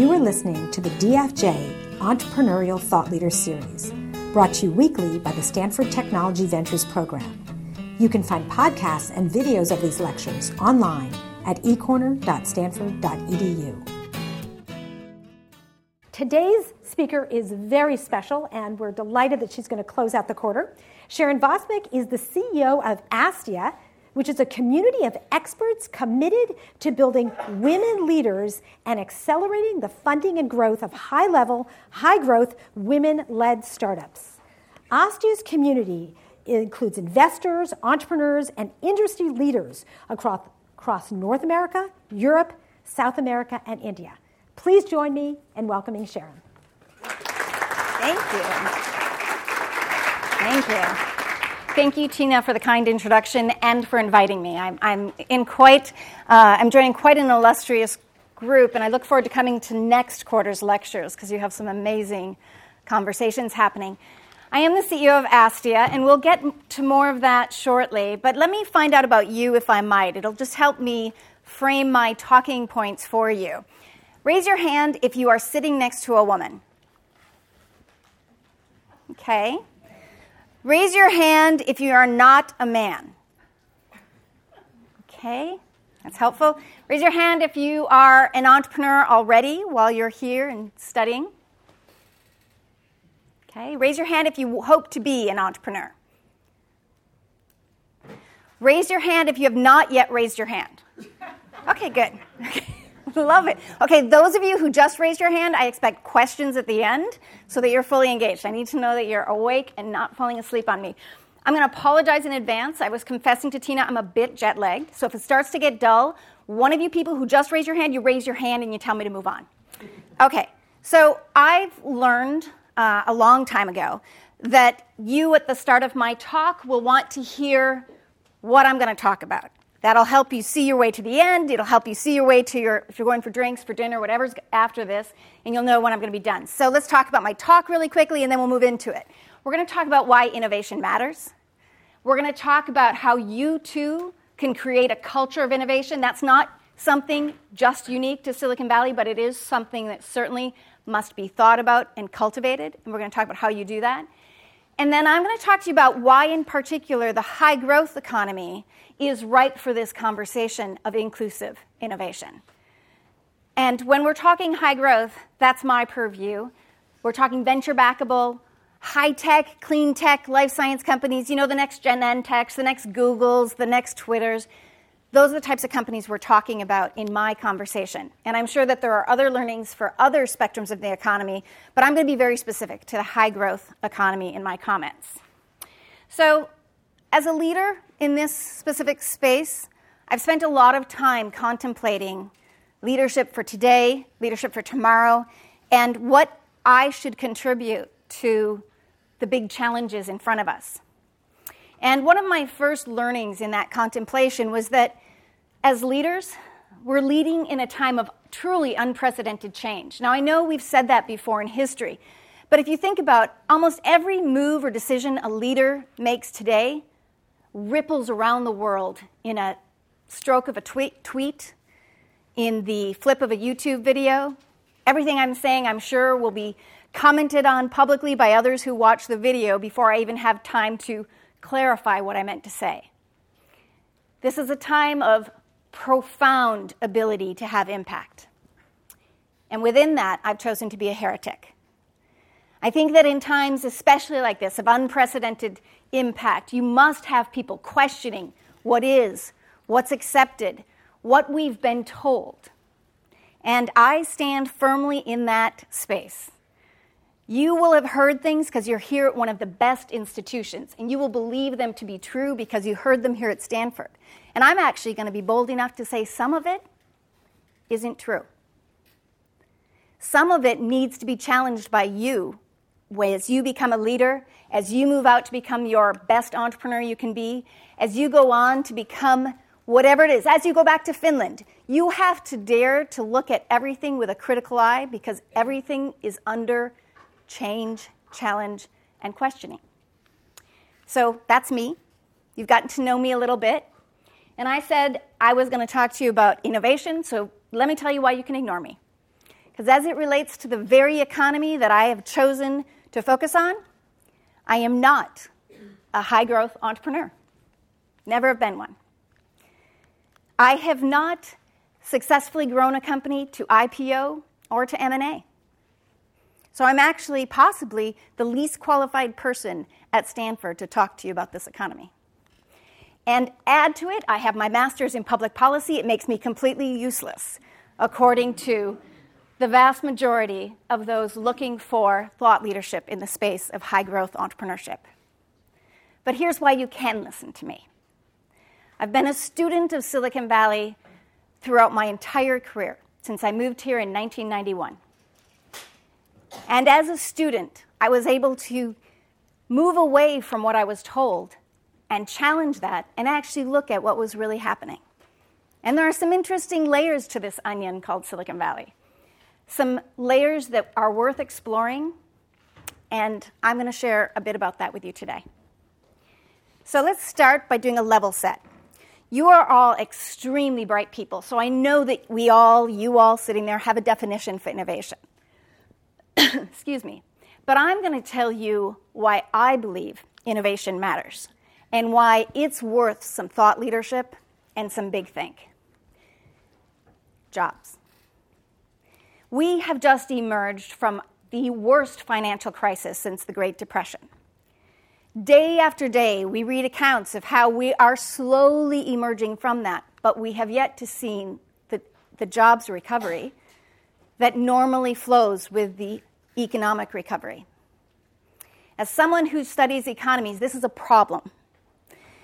You are listening to the DFJ Entrepreneurial Thought Leader Series, brought to you weekly by the Stanford Technology Ventures Program. You can find podcasts and videos of these lectures online at ecorner.stanford.edu. Today's speaker is very special, and we're delighted that she's going to close out the quarter. Sharon Vosmek is the CEO of Astia, which is a community of experts committed to building women leaders and accelerating the funding and growth of high level, high growth, women led startups. Astia's community includes investors, entrepreneurs, and industry leaders across, across North America, Europe, South America, and India. Please join me in welcoming Sharon. Thank you. Thank you. Thank you, Tina, for the kind introduction and for inviting me. I'm, I'm in quite, uh, I'm joining quite an illustrious group, and I look forward to coming to next quarter's lectures because you have some amazing conversations happening. I am the CEO of Astia, and we'll get to more of that shortly. But let me find out about you, if I might. It'll just help me frame my talking points for you. Raise your hand if you are sitting next to a woman. Okay. Raise your hand if you are not a man. Okay, that's helpful. Raise your hand if you are an entrepreneur already while you're here and studying. Okay, raise your hand if you hope to be an entrepreneur. Raise your hand if you have not yet raised your hand. Okay, good. Okay. Love it. Okay, those of you who just raised your hand, I expect questions at the end so that you're fully engaged. I need to know that you're awake and not falling asleep on me. I'm going to apologize in advance. I was confessing to Tina I'm a bit jet lagged. So if it starts to get dull, one of you people who just raised your hand, you raise your hand and you tell me to move on. Okay, so I've learned uh, a long time ago that you at the start of my talk will want to hear what I'm going to talk about. That'll help you see your way to the end. It'll help you see your way to your, if you're going for drinks, for dinner, whatever's after this, and you'll know when I'm going to be done. So let's talk about my talk really quickly, and then we'll move into it. We're going to talk about why innovation matters. We're going to talk about how you too can create a culture of innovation. That's not something just unique to Silicon Valley, but it is something that certainly must be thought about and cultivated. And we're going to talk about how you do that. And then I'm going to talk to you about why, in particular, the high growth economy is ripe for this conversation of inclusive innovation. And when we're talking high growth, that's my purview. We're talking venture backable, high tech, clean tech, life science companies, you know, the next Genentechs, the next Googles, the next Twitters. Those are the types of companies we're talking about in my conversation. And I'm sure that there are other learnings for other spectrums of the economy, but I'm going to be very specific to the high growth economy in my comments. So, as a leader in this specific space, I've spent a lot of time contemplating leadership for today, leadership for tomorrow, and what I should contribute to the big challenges in front of us. And one of my first learnings in that contemplation was that as leaders, we're leading in a time of truly unprecedented change. Now, I know we've said that before in history, but if you think about almost every move or decision a leader makes today ripples around the world in a stroke of a tweet, tweet, in the flip of a YouTube video. Everything I'm saying, I'm sure, will be commented on publicly by others who watch the video before I even have time to clarify what I meant to say. This is a time of profound ability to have impact. And within that, I've chosen to be a heretic. I think that in times, especially like this, of unprecedented impact, you must have people questioning what is, what's accepted, what we've been told. And I stand firmly in that space. You will have heard things because you're here at one of the best institutions, and you will believe them to be true because you heard them here at Stanford. And I'm actually going to be bold enough to say some of it isn't true. Some of it needs to be challenged by you as you become a leader, as you move out to become your best entrepreneur you can be, as you go on to become whatever it is, as you go back to Finland, you have to dare to look at everything with a critical eye because everything is under change, challenge, and questioning. So that's me. You've gotten to know me a little bit. And I said I was going to talk to you about innovation, so let me tell you why you can ignore me. Because as it relates to the very economy that I have chosen to focus on, I am not a high growth entrepreneur. Never have been one. I have not successfully grown a company to IPO or to M&A. So I'm actually possibly the least qualified person at Stanford to talk to you about this economy. And add to it, I have my master's in public policy. It makes me completely useless, according to the vast majority of those looking for thought leadership in the space of high growth entrepreneurship. But here's why you can listen to me I've been a student of Silicon Valley throughout my entire career, since I moved here in 1991. And as a student, I was able to move away from what I was told and challenge that and actually look at what was really happening. And there are some interesting layers to this onion called Silicon Valley. Some layers that are worth exploring, and I'm going to share a bit about that with you today. So let's start by doing a level set. You are all extremely bright people, so I know that we all, you all sitting there, have a definition for innovation. Excuse me. But I'm going to tell you why I believe innovation matters and why it's worth some thought leadership and some big think. Jobs. We have just emerged from the worst financial crisis since the Great Depression. Day after day, we read accounts of how we are slowly emerging from that, but we have yet to see the, the jobs recovery that normally flows with the economic recovery. As someone who studies economies, this is a problem.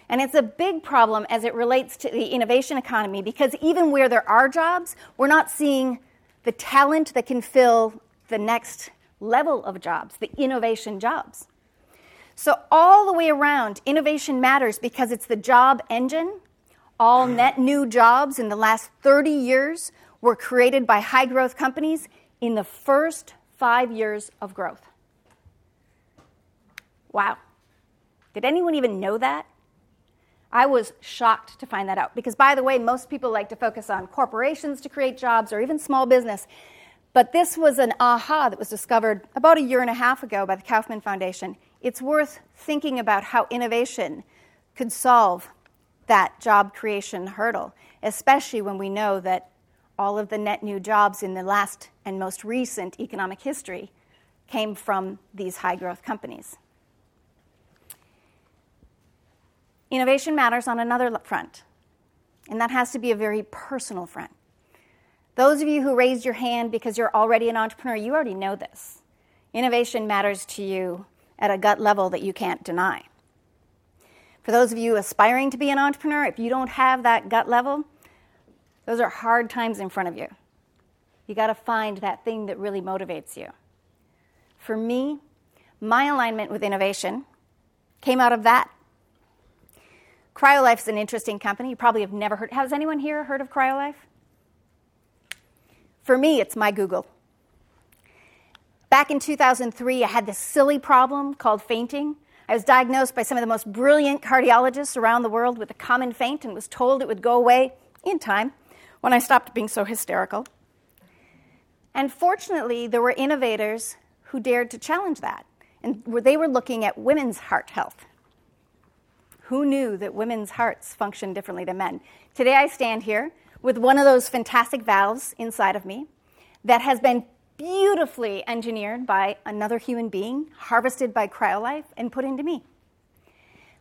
And it's a big problem as it relates to the innovation economy because even where there are jobs, we're not seeing the talent that can fill the next level of jobs, the innovation jobs. So, all the way around, innovation matters because it's the job engine. All net new jobs in the last 30 years were created by high growth companies in the first five years of growth. Wow. Did anyone even know that? I was shocked to find that out because, by the way, most people like to focus on corporations to create jobs or even small business. But this was an aha that was discovered about a year and a half ago by the Kauffman Foundation. It's worth thinking about how innovation could solve that job creation hurdle, especially when we know that all of the net new jobs in the last and most recent economic history came from these high growth companies. Innovation matters on another front, and that has to be a very personal front. Those of you who raised your hand because you're already an entrepreneur, you already know this. Innovation matters to you at a gut level that you can't deny. For those of you aspiring to be an entrepreneur, if you don't have that gut level, those are hard times in front of you. You got to find that thing that really motivates you. For me, my alignment with innovation came out of that. CryoLife is an interesting company. You probably have never heard. Has anyone here heard of CryoLife? For me, it's my Google. Back in 2003, I had this silly problem called fainting. I was diagnosed by some of the most brilliant cardiologists around the world with a common faint and was told it would go away in time when I stopped being so hysterical. And fortunately, there were innovators who dared to challenge that. And they were looking at women's heart health. Who knew that women's hearts function differently than men? Today, I stand here with one of those fantastic valves inside of me that has been beautifully engineered by another human being, harvested by CryoLife, and put into me.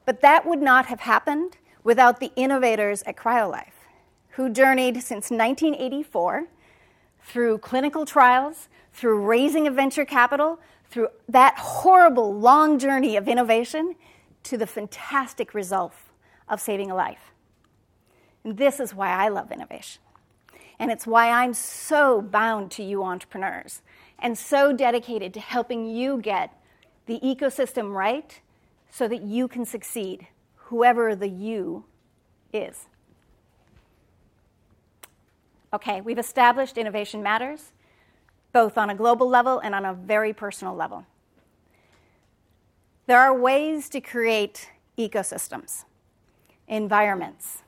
But that would not have happened without the innovators at CryoLife, who journeyed since 1984 through clinical trials, through raising of venture capital, through that horrible long journey of innovation to the fantastic result of saving a life. And this is why I love innovation. And it's why I'm so bound to you entrepreneurs and so dedicated to helping you get the ecosystem right so that you can succeed, whoever the you is. Okay, we've established innovation matters, both on a global level and on a very personal level. There are ways to create ecosystems, environments,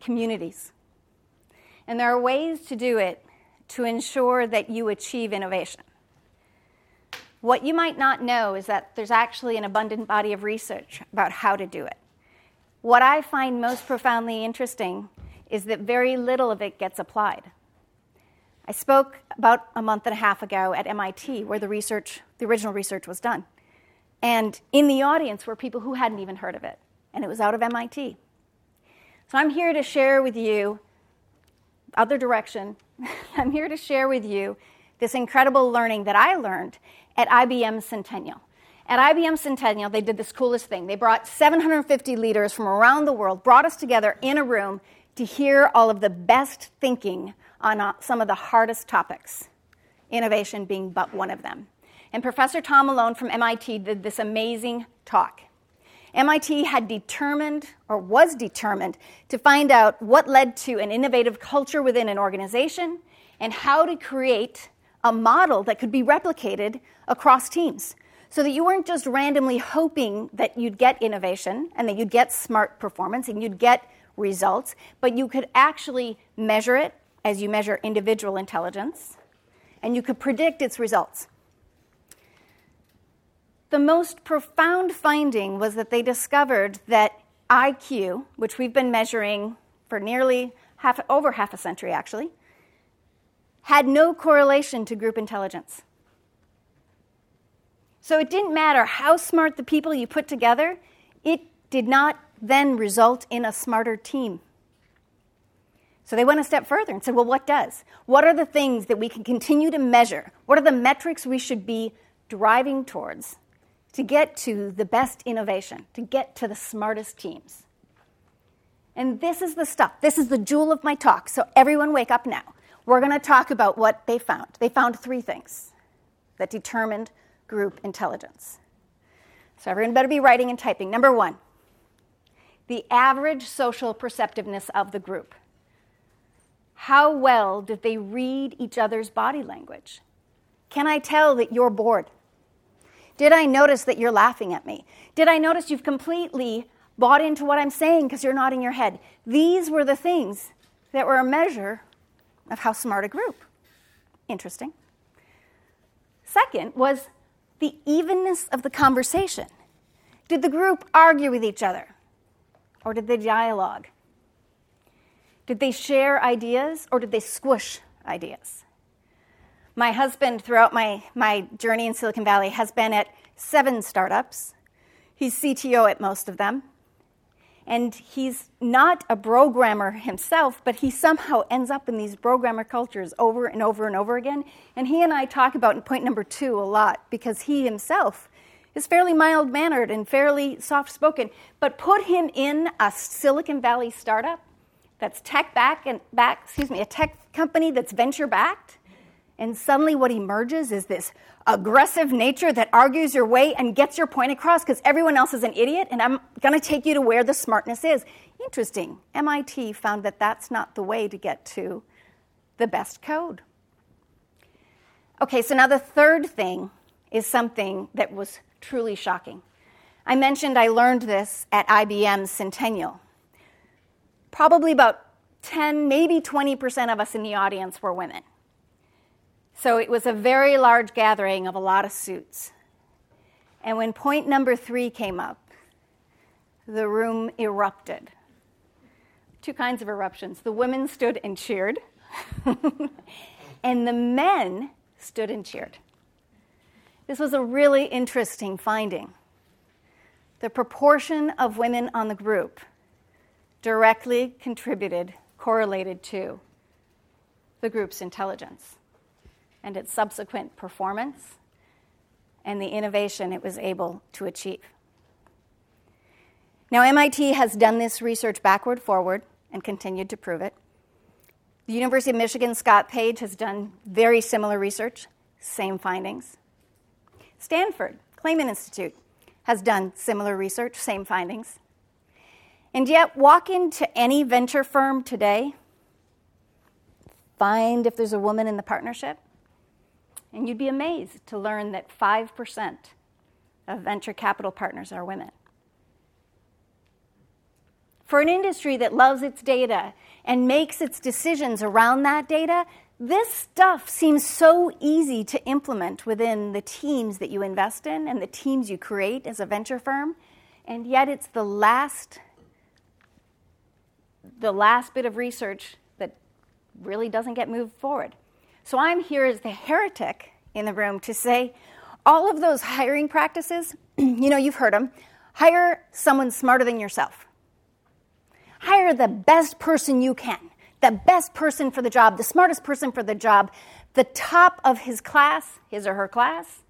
communities. And there are ways to do it to ensure that you achieve innovation. What you might not know is that there's actually an abundant body of research about how to do it. What I find most profoundly interesting is that very little of it gets applied. I spoke about a month and a half ago at MIT where the research, the original research was done. And in the audience were people who hadn't even heard of it, and it was out of MIT. So I'm here to share with you other direction. I'm here to share with you this incredible learning that I learned at IBM Centennial. At IBM Centennial, they did this coolest thing. They brought 750 leaders from around the world, brought us together in a room to hear all of the best thinking on uh, some of the hardest topics, innovation being but one of them. And Professor Tom Malone from MIT did this amazing talk. MIT had determined, or was determined, to find out what led to an innovative culture within an organization and how to create a model that could be replicated across teams so that you weren't just randomly hoping that you'd get innovation and that you'd get smart performance and you'd get results, but you could actually measure it as you measure individual intelligence and you could predict its results. The most profound finding was that they discovered that IQ, which we've been measuring for nearly half, over half a century actually, had no correlation to group intelligence. So it didn't matter how smart the people you put together, it did not then result in a smarter team. So they went a step further and said, well, what does? What are the things that we can continue to measure? What are the metrics we should be driving towards to get to the best innovation, to get to the smartest teams? And this is the stuff. This is the jewel of my talk. So everyone wake up now. We're going to talk about what they found. They found three things that determined group intelligence. So everyone better be writing and typing. Number one, the average social perceptiveness of the group. How well did they read each other's body language? Can I tell that you're bored? Did I notice that you're laughing at me? Did I notice you've completely bought into what I'm saying because you're nodding your head? These were the things that were a measure of how smart a group. Interesting. Second was the evenness of the conversation. Did the group argue with each other? Or did they dialogue? Did they share ideas or did they squish ideas? My husband, throughout my, my journey in Silicon Valley, has been at seven startups. He's CTO at most of them. And he's not a programmer himself, but he somehow ends up in these programmer cultures over and over and over again. And he and I talk about point number two a lot because he himself is fairly mild mannered and fairly soft spoken. But put him in a Silicon Valley startup that's tech back and back, excuse me, a tech company that's venture backed, and suddenly what emerges is this aggressive nature that argues your way and gets your point across because everyone else is an idiot, and I'm going to take you to where the smartness is. Interesting. MIT found that that's not the way to get to the best code. Okay, so now the third thing is something that was truly shocking. I mentioned I learned this at IBM Centennial. Probably about 10, maybe 20% of us in the audience were women. So it was a very large gathering of a lot of suits. And when point number three came up, the room erupted. Two kinds of eruptions. The women stood and cheered, and the men stood and cheered. This was a really interesting finding. The proportion of women on the group directly contributed, correlated to the group's intelligence and its subsequent performance and the innovation it was able to achieve. Now, MIT has done this research backward, forward, and continued to prove it. The University of Michigan, Scott Page, has done very similar research, same findings. Stanford, Clayman Institute, has done similar research, same findings. And yet, walk into any venture firm today, find if there's a woman in the partnership, and you'd be amazed to learn that 5% of venture capital partners are women. For an industry that loves its data and makes its decisions around that data, this stuff seems so easy to implement within the teams that you invest in and the teams you create as a venture firm, and yet it's the last the last bit of research that really doesn't get moved forward. So I'm here as the heretic in the room to say all of those hiring practices, you know, you've heard them. Hire someone smarter than yourself. Hire the best person you can the best person for the job, the smartest person for the job, the top of his class, his or her class.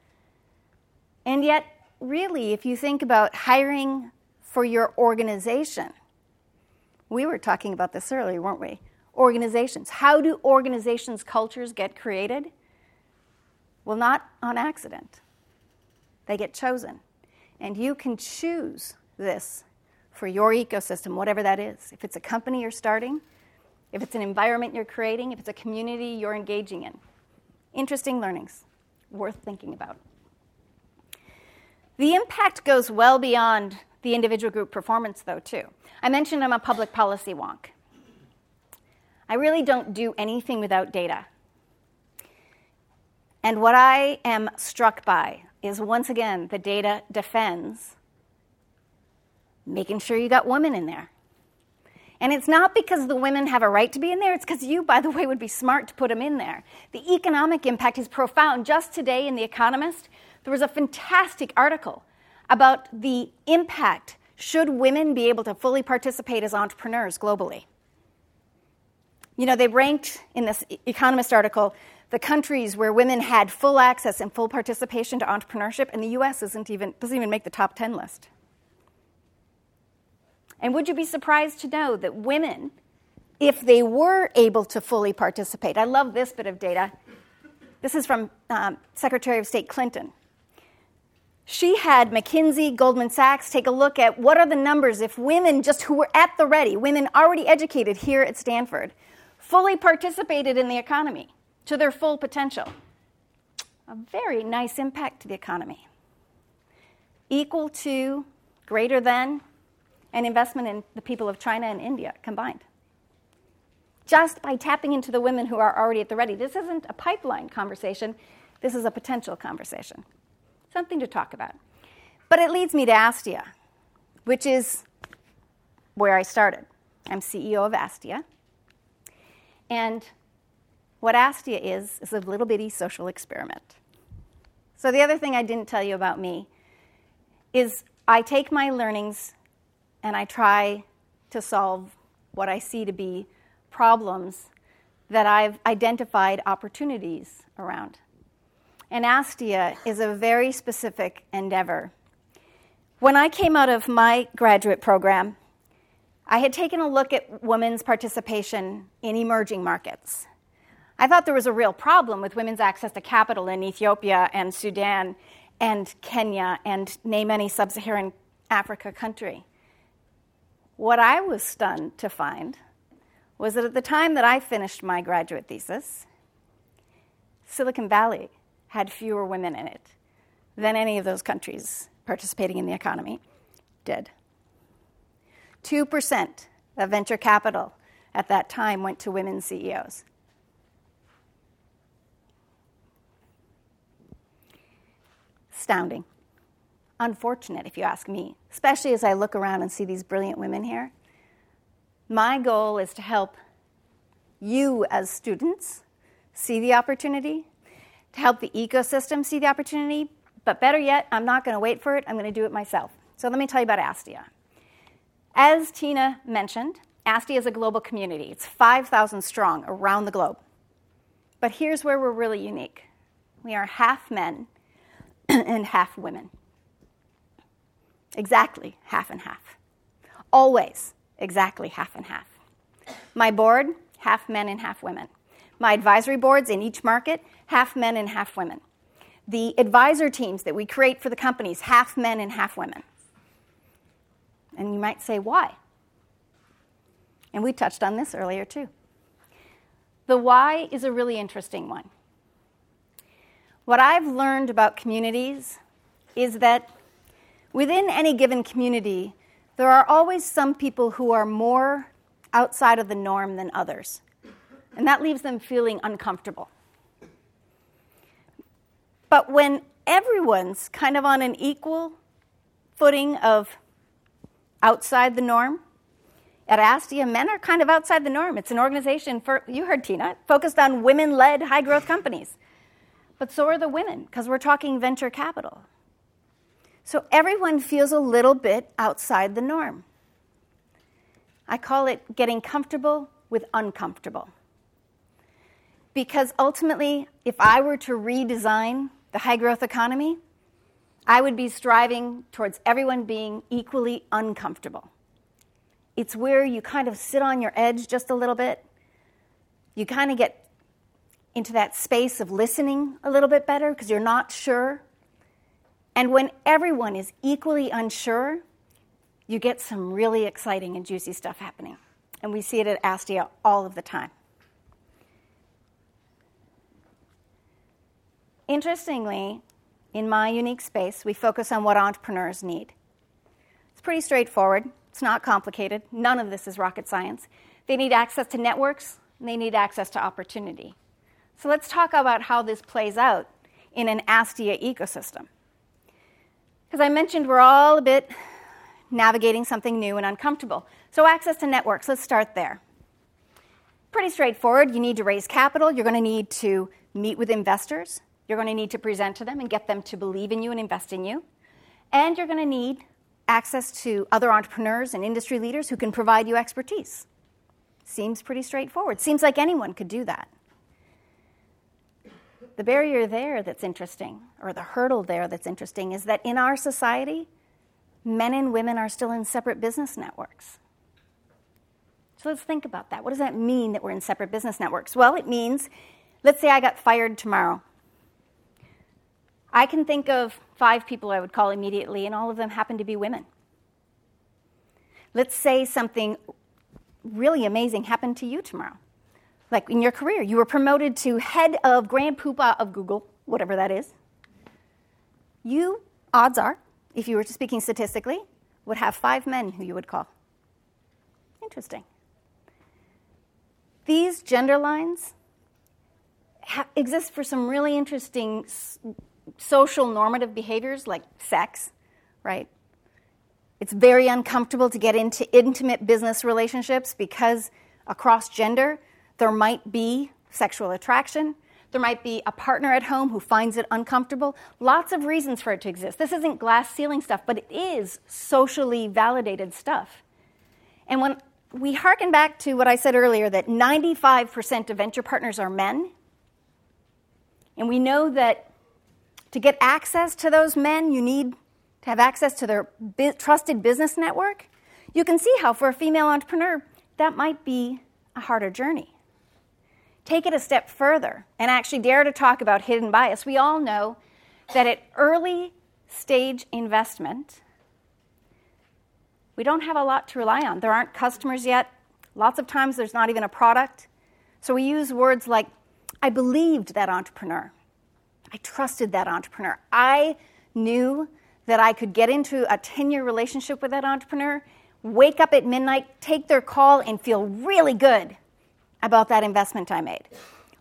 And yet, really, if you think about hiring for your organization, we were talking about this earlier, weren't we? Organizations. How do organizations' cultures get created? Well, not on accident. They get chosen. And you can choose this for your ecosystem, whatever that is. If it's a company you're starting, if it's an environment you're creating, if it's a community you're engaging in. Interesting learnings, worth thinking about. The impact goes well beyond the individual group performance, though, too. I mentioned I'm a public policy wonk. I really don't do anything without data. And what I am struck by is once again, the data defends making sure you got women in there. And it's not because the women have a right to be in there, it's because you, by the way, would be smart to put them in there. The economic impact is profound. Just today in The Economist, there was a fantastic article about the impact should women be able to fully participate as entrepreneurs globally. You know, they ranked in this Economist article the countries where women had full access and full participation to entrepreneurship, and the US isn't even, doesn't even make the top 10 list. And would you be surprised to know that women, if they were able to fully participate, I love this bit of data. This is from um, Secretary of State Clinton. She had McKinsey, Goldman Sachs take a look at what are the numbers if women just who were at the ready, women already educated here at Stanford, fully participated in the economy to their full potential. A very nice impact to the economy. Equal to, greater than, an investment in the people of China and India combined. Just by tapping into the women who are already at the ready. This isn't a pipeline conversation, this is a potential conversation. Something to talk about. But it leads me to Astia, which is where I started. I'm CEO of Astia. And what Astia is, is a little bitty social experiment. So, the other thing I didn't tell you about me is I take my learnings and I try to solve what I see to be problems that I've identified opportunities around. And Astia is a very specific endeavor. When I came out of my graduate program, I had taken a look at women's participation in emerging markets. I thought there was a real problem with women's access to capital in Ethiopia and Sudan and Kenya and name any sub Saharan Africa country. What I was stunned to find was that at the time that I finished my graduate thesis, Silicon Valley had fewer women in it than any of those countries participating in the economy did. 2% of venture capital at that time went to women CEOs. Astounding unfortunate, if you ask me, especially as I look around and see these brilliant women here. My goal is to help you as students see the opportunity, to help the ecosystem see the opportunity, but better yet, I'm not going to wait for it, I'm going to do it myself. So let me tell you about Astia. As Tina mentioned, Astia is a global community. It's 5,000 strong around the globe. But here's where we're really unique we are half men and half women. Exactly half and half. Always exactly half and half. My board, half men and half women. My advisory boards in each market, half men and half women. The advisor teams that we create for the companies, half men and half women. And you might say, why? And we touched on this earlier too. The why is a really interesting one. What I've learned about communities is that Within any given community, there are always some people who are more outside of the norm than others. And that leaves them feeling uncomfortable. But when everyone's kind of on an equal footing of outside the norm, at Astia, men are kind of outside the norm. It's an organization for, you heard Tina, focused on women led high growth companies. But so are the women, because we're talking venture capital. So everyone feels a little bit outside the norm. I call it getting comfortable with uncomfortable. Because ultimately, if I were to redesign the high growth economy, I would be striving towards everyone being equally uncomfortable. It's where you kind of sit on your edge just a little bit. You kind of get into that space of listening a little bit better because you're not sure. And when everyone is equally unsure, you get some really exciting and juicy stuff happening. And we see it at Astia all of the time. Interestingly, in my unique space, we focus on what entrepreneurs need. It's pretty straightforward. It's not complicated. None of this is rocket science. They need access to networks, and they need access to opportunity. So let's talk about how this plays out in an Astia ecosystem. Because I mentioned we're all a bit navigating something new and uncomfortable. So, access to networks, let's start there. Pretty straightforward. You need to raise capital, you're going to need to meet with investors, you're going to need to present to them and get them to believe in you and invest in you, and you're going to need access to other entrepreneurs and industry leaders who can provide you expertise. Seems pretty straightforward. Seems like anyone could do that. The barrier there that's interesting, or the hurdle there that's interesting, is that in our society, men and women are still in separate business networks. So let's think about that. What does that mean that we're in separate business networks? Well, it means, let's say I got fired tomorrow. I can think of five people I would call immediately, and all of them happen to be women. Let's say something really amazing happened to you tomorrow. Like in your career, you were promoted to head of Grand Poobah of Google, whatever that is. You, odds are, if you were speaking statistically, would have five men who you would call. Interesting. These gender lines ha- exist for some really interesting social normative behaviors like sex, right? It's very uncomfortable to get into intimate business relationships because across gender, there might be sexual attraction. There might be a partner at home who finds it uncomfortable. Lots of reasons for it to exist. This isn't glass ceiling stuff, but it is socially validated stuff. And when we harken back to what I said earlier that 95% of venture partners are men, and we know that to get access to those men, you need to have access to their bi- trusted business network. You can see how, for a female entrepreneur, that might be a harder journey. Take it a step further and actually dare to talk about hidden bias. We all know that at early stage investment, we don't have a lot to rely on. There aren't customers yet. Lots of times there's not even a product. So we use words like, I believed that entrepreneur. I trusted that entrepreneur. I knew that I could get into a 10 year relationship with that entrepreneur, wake up at midnight, take their call, and feel really good about that investment I made.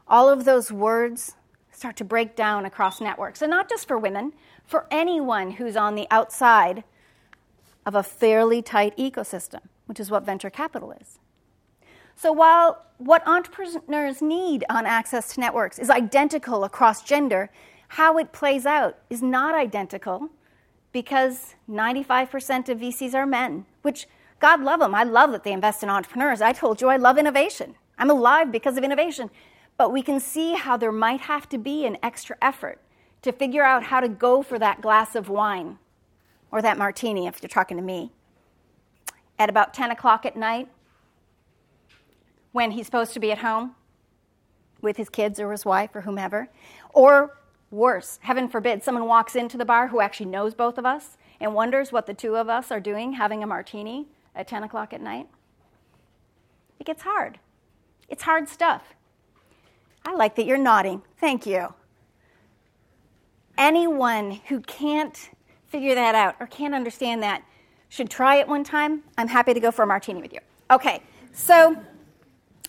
All of those words start to break down across networks, and not just for women, for anyone who's on the outside of a fairly tight ecosystem, which is what venture capital is. So while what entrepreneurs need on access to networks is identical across gender, how it plays out is not identical because 95% of VCs are men, which God love them. I love that they invest in entrepreneurs. I told you I love innovation. I'm alive because of innovation. But we can see how there might have to be an extra effort to figure out how to go for that glass of wine or that martini if you're talking to me at about 10 o'clock at night when he's supposed to be at home with his kids or his wife or whomever. Or worse, heaven forbid, someone walks into the bar who actually knows both of us and wonders what the two of us are doing having a martini at 10 o'clock at night. It gets hard. It's hard stuff. I like that you're nodding. Thank you. Anyone who can't figure that out or can't understand that should try it one time. I'm happy to go for a martini with you. Okay, So,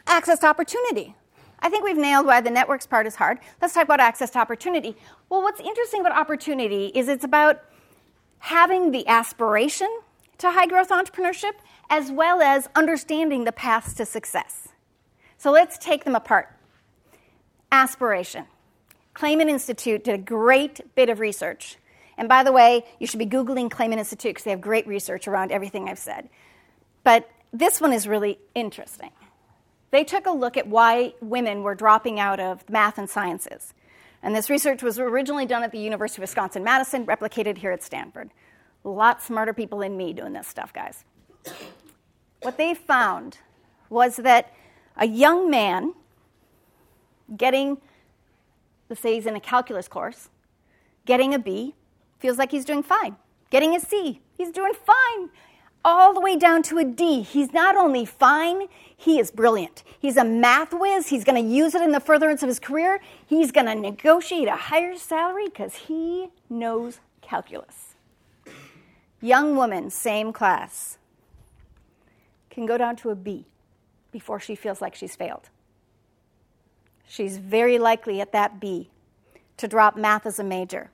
access to opportunity. I think we've nailed why the networks part is hard. Let's talk about access to opportunity. Well, what's interesting about opportunity is it's about having the aspiration to high growth entrepreneurship as well as understanding the paths to success. So let's take them apart. Aspiration. Clayman Institute did a great bit of research. And by the way, you should be Googling Clayman Institute because they have great research around everything I've said. But this one is really interesting. They took a look at why women were dropping out of math and sciences. And this research was originally done at the University of Wisconsin Madison, replicated here at Stanford. A lot smarter people than me doing this stuff, guys. What they found was that a young man getting, let's say he's in a calculus course, getting a B, feels like he's doing fine. Getting a C, he's doing fine. All the way down to a D. He's not only fine, he is brilliant. He's a math whiz. He's going to use it in the furtherance of his career. He's going to negotiate a higher salary because he knows calculus. Young woman, same class, can go down to a B before she feels like she's failed. She's very likely at that B to drop math as a major,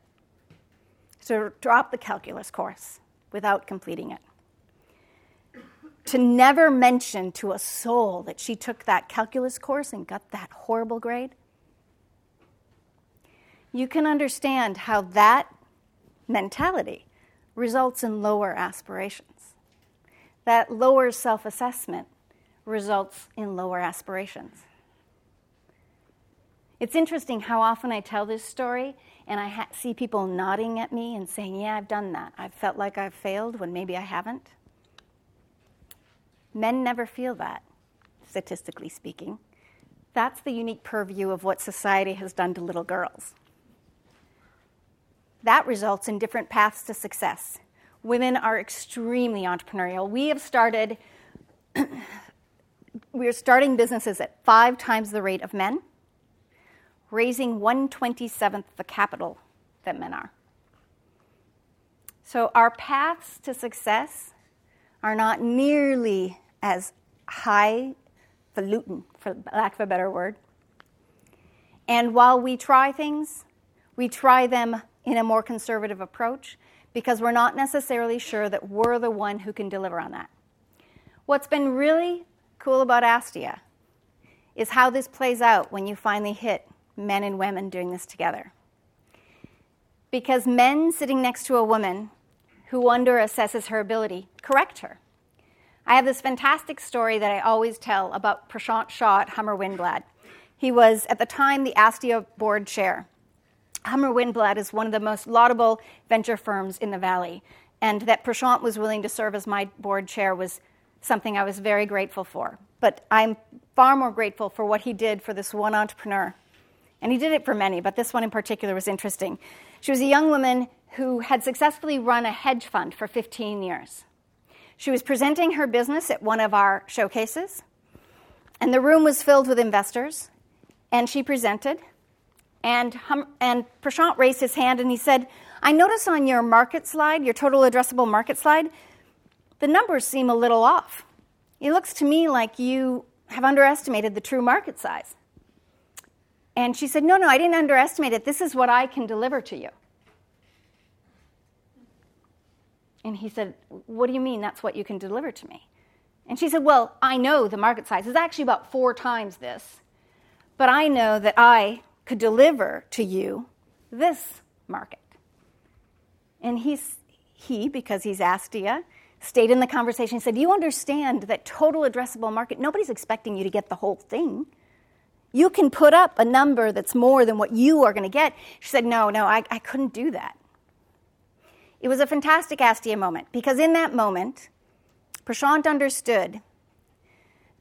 to drop the calculus course without completing it. To never mention to a soul that she took that calculus course and got that horrible grade. You can understand how that mentality results in lower aspirations. That lower self assessment results in lower aspirations. It's interesting how often I tell this story and I ha- see people nodding at me and saying, Yeah, I've done that. I've felt like I've failed when maybe I haven't. Men never feel that, statistically speaking. That's the unique purview of what society has done to little girls. That results in different paths to success. Women are extremely entrepreneurial. We have started, we are starting businesses at five times the rate of men raising 127th the capital that men are. So our paths to success are not nearly as high falutin, for lack of a better word. And while we try things, we try them in a more conservative approach because we're not necessarily sure that we're the one who can deliver on that. What's been really cool about Astia is how this plays out when you finally hit men and women doing this together. Because men sitting next to a woman who under assesses her ability correct her. I have this fantastic story that I always tell about Prashant Shah at Hummer Winblad. He was, at the time, the Astia board chair. Hummer Winblad is one of the most laudable venture firms in the Valley, and that Prashant was willing to serve as my board chair was something I was very grateful for. But I'm far more grateful for what he did for this one entrepreneur and he did it for many, but this one in particular was interesting. She was a young woman who had successfully run a hedge fund for 15 years. She was presenting her business at one of our showcases, and the room was filled with investors, and she presented. And, hum, and Prashant raised his hand and he said, I notice on your market slide, your total addressable market slide, the numbers seem a little off. It looks to me like you have underestimated the true market size. And she said, No, no, I didn't underestimate it. This is what I can deliver to you. And he said, What do you mean that's what you can deliver to me? And she said, Well, I know the market size is actually about four times this, but I know that I could deliver to you this market. And he's, he, because he's Astia, stayed in the conversation and said, You understand that total addressable market, nobody's expecting you to get the whole thing. You can put up a number that's more than what you are going to get. She said, No, no, I, I couldn't do that. It was a fantastic Astia moment because in that moment, Prashant understood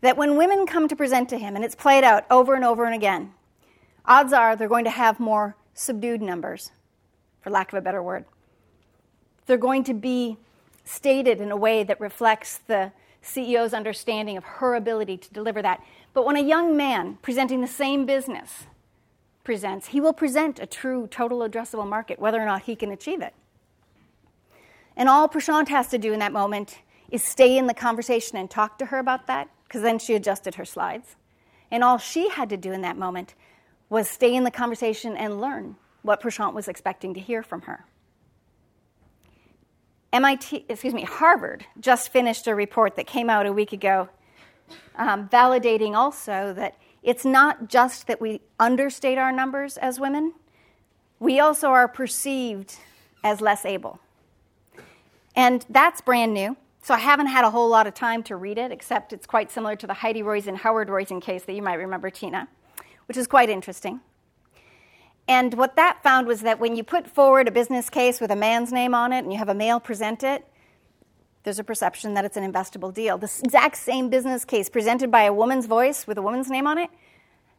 that when women come to present to him, and it's played out over and over and again, odds are they're going to have more subdued numbers, for lack of a better word. They're going to be stated in a way that reflects the CEO's understanding of her ability to deliver that. But when a young man presenting the same business presents, he will present a true total addressable market, whether or not he can achieve it. And all Prashant has to do in that moment is stay in the conversation and talk to her about that because then she adjusted her slides. And all she had to do in that moment was stay in the conversation and learn what Prashant was expecting to hear from her. MIT, excuse me, Harvard just finished a report that came out a week ago, um, validating also that it's not just that we understate our numbers as women, we also are perceived as less able. And that's brand new. So I haven't had a whole lot of time to read it, except it's quite similar to the Heidi Roizen Howard Roizen case that you might remember, Tina, which is quite interesting. And what that found was that when you put forward a business case with a man's name on it and you have a male present it, there's a perception that it's an investable deal. The exact same business case presented by a woman's voice with a woman's name on it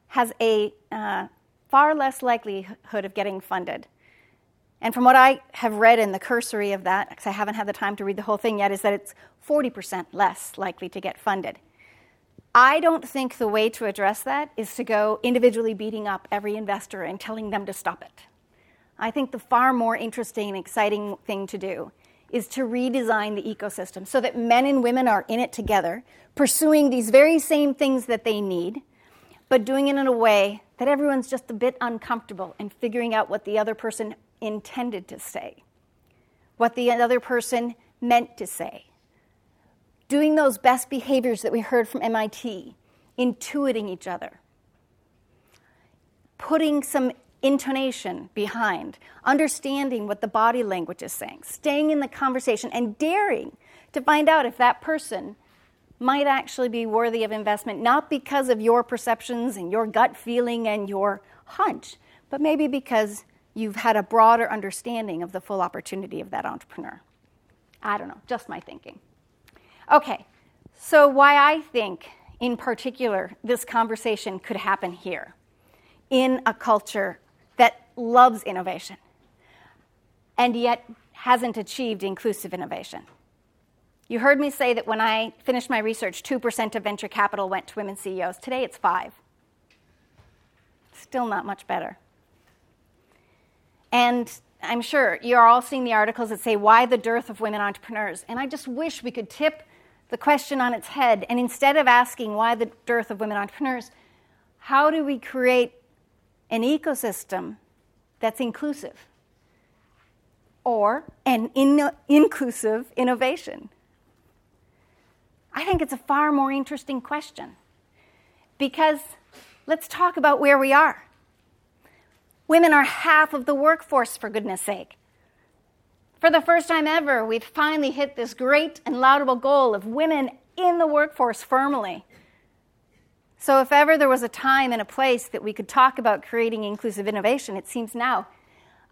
has a uh, far less likelihood of getting funded. And from what I have read in the cursory of that, because I haven't had the time to read the whole thing yet, is that it's 40% less likely to get funded. I don't think the way to address that is to go individually beating up every investor and telling them to stop it. I think the far more interesting and exciting thing to do is to redesign the ecosystem so that men and women are in it together, pursuing these very same things that they need, but doing it in a way that everyone's just a bit uncomfortable in figuring out what the other person intended to say, what the other person meant to say. Doing those best behaviors that we heard from MIT, intuiting each other, putting some intonation behind, understanding what the body language is saying, staying in the conversation, and daring to find out if that person might actually be worthy of investment, not because of your perceptions and your gut feeling and your hunch, but maybe because you've had a broader understanding of the full opportunity of that entrepreneur. I don't know, just my thinking. Okay, so why I think, in particular, this conversation could happen here in a culture that loves innovation and yet hasn't achieved inclusive innovation. You heard me say that when I finished my research, 2% of venture capital went to women CEOs. Today it's 5. Still not much better. And I'm sure you're all seeing the articles that say, why the dearth of women entrepreneurs? And I just wish we could tip the question on its head. And instead of asking why the dearth of women entrepreneurs, how do we create an ecosystem that's inclusive or an in- inclusive innovation? I think it's a far more interesting question because let's talk about where we are. Women are half of the workforce, for goodness sake. For the first time ever, we've finally hit this great and laudable goal of women in the workforce firmly. So, if ever there was a time and a place that we could talk about creating inclusive innovation, it seems now.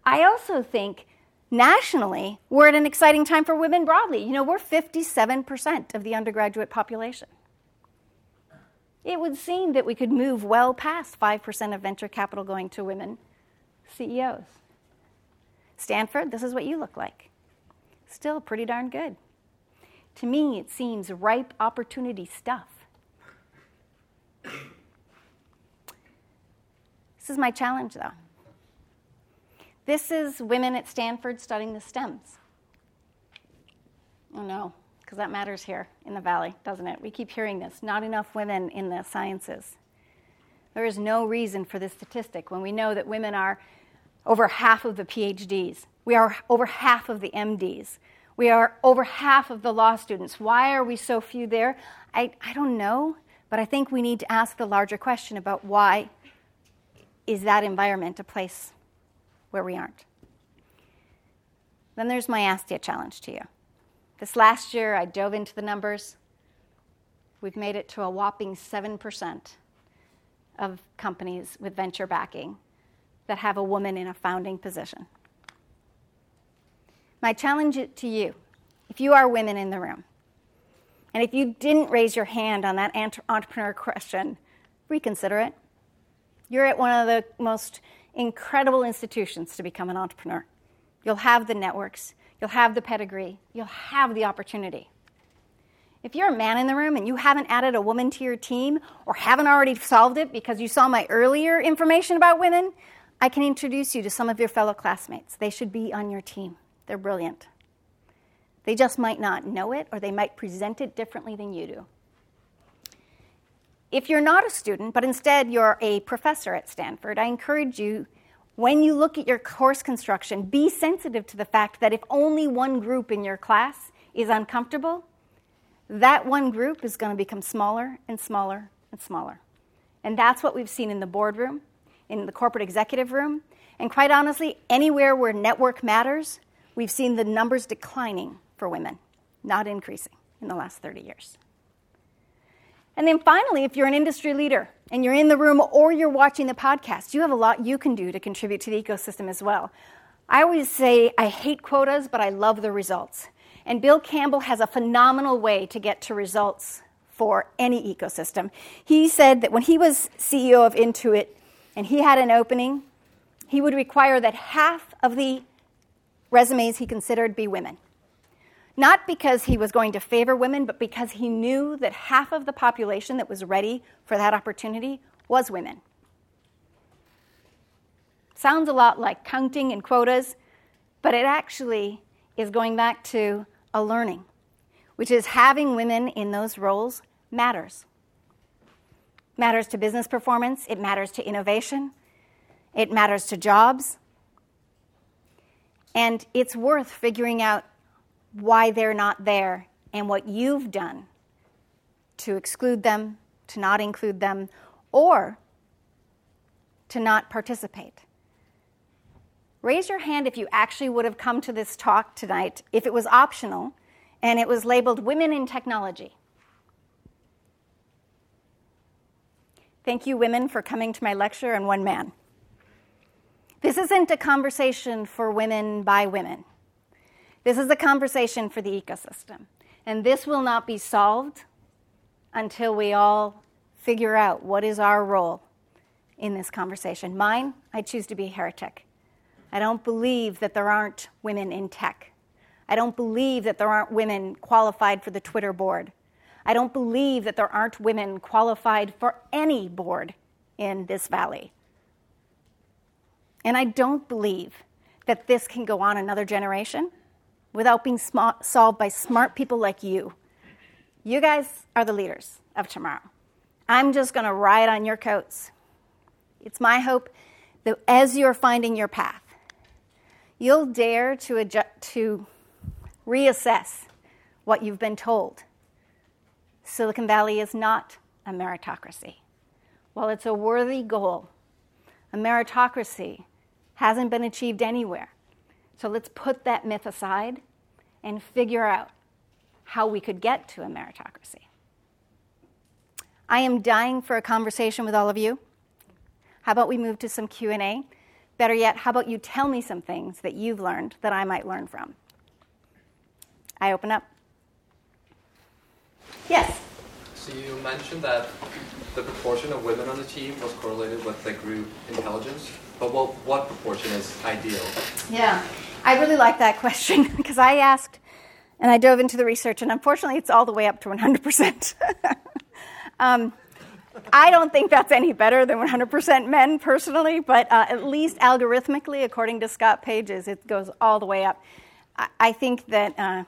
I also think nationally, we're at an exciting time for women broadly. You know, we're 57% of the undergraduate population. It would seem that we could move well past 5% of venture capital going to women CEOs. Stanford, this is what you look like. Still pretty darn good. To me, it seems ripe opportunity stuff. This is my challenge, though. This is women at Stanford studying the STEMs. Oh no, because that matters here in the Valley, doesn't it? We keep hearing this. Not enough women in the sciences. There is no reason for this statistic when we know that women are over half of the PhDs. We are over half of the MDs. We are over half of the law students. Why are we so few there? I, I don't know, but I think we need to ask the larger question about why is that environment a place where we aren't? Then there's my Astia challenge to you. This last year, I dove into the numbers. We've made it to a whopping 7% of companies with venture backing that have a woman in a founding position. My challenge to you, if you are women in the room, and if you didn't raise your hand on that entrepreneur question, reconsider it. You're at one of the most incredible institutions to become an entrepreneur. You'll have the networks, you'll have the pedigree, you'll have the opportunity. If you're a man in the room and you haven't added a woman to your team or haven't already solved it because you saw my earlier information about women, I can introduce you to some of your fellow classmates. They should be on your team. They're brilliant. They just might not know it or they might present it differently than you do. if you're not a student, but instead you're a professor at Stanford, I encourage you, when you look at your course construction, be sensitive to the fact that if only one group in your class is uncomfortable, that one group is going to become smaller and smaller and smaller. And that's what we've seen in the boardroom, in the corporate executive room, and quite honestly, anywhere where network matters, we've seen the numbers declining for women, not increasing in the last 30 years. And then finally, if you're an industry leader and you're in the room or you're watching the podcast, you have a lot you can do to contribute to the ecosystem as well. I always say I hate quotas, but I love the results. And Bill Campbell has a phenomenal way to get to results for any ecosystem. He said that when he was CEO of Intuit and he had an opening, he would require that half of the resumes he considered be women. Not because he was going to favor women, but because he knew that half of the population that was ready for that opportunity was women. Sounds a lot like counting and quotas, but it actually is going back to a learning, which is having women in those roles matters. Matters to business performance, it matters to innovation, it matters to jobs. And it's worth figuring out why they're not there and what you've done to exclude them, to not include them, or to not participate. Raise your hand if you actually would have come to this talk tonight if it was optional and it was labeled Women in Technology. Thank you, women, for coming to my lecture and one man. This isn't a conversation for women by women. This is a conversation for the ecosystem. And this will not be solved until we all figure out what is our role in this conversation. Mine, I choose to be a heretic. I don't believe that there aren't women in tech. I don't believe that there aren't women qualified for the Twitter board. I don't believe that there aren't women qualified for any board in this valley. And I don't believe that this can go on another generation without being solved by smart people like you. You guys are the leaders of tomorrow. I'm just going to ride on your coats. It's my hope that as you're finding your path, you'll dare to, adjust, to reassess what you've been told. Silicon Valley is not a meritocracy. While it's a worthy goal, a meritocracy hasn't been achieved anywhere. So let's put that myth aside and figure out how we could get to a meritocracy. I am dying for a conversation with all of you. How about we move to some Q&A? Better yet, how about you tell me some things that you've learned that I might learn from? I open up. Yes. So you mentioned that the proportion of women on the team was correlated with the group intelligence, but what, what proportion is ideal? Yeah. I really like that question because I asked and I dove into the research, and unfortunately, it's all the way up to 100%. um, I don't think that's any better than 100% men personally, but uh, at least algorithmically, according to Scott Page's, it goes all the way up. I, I think that uh,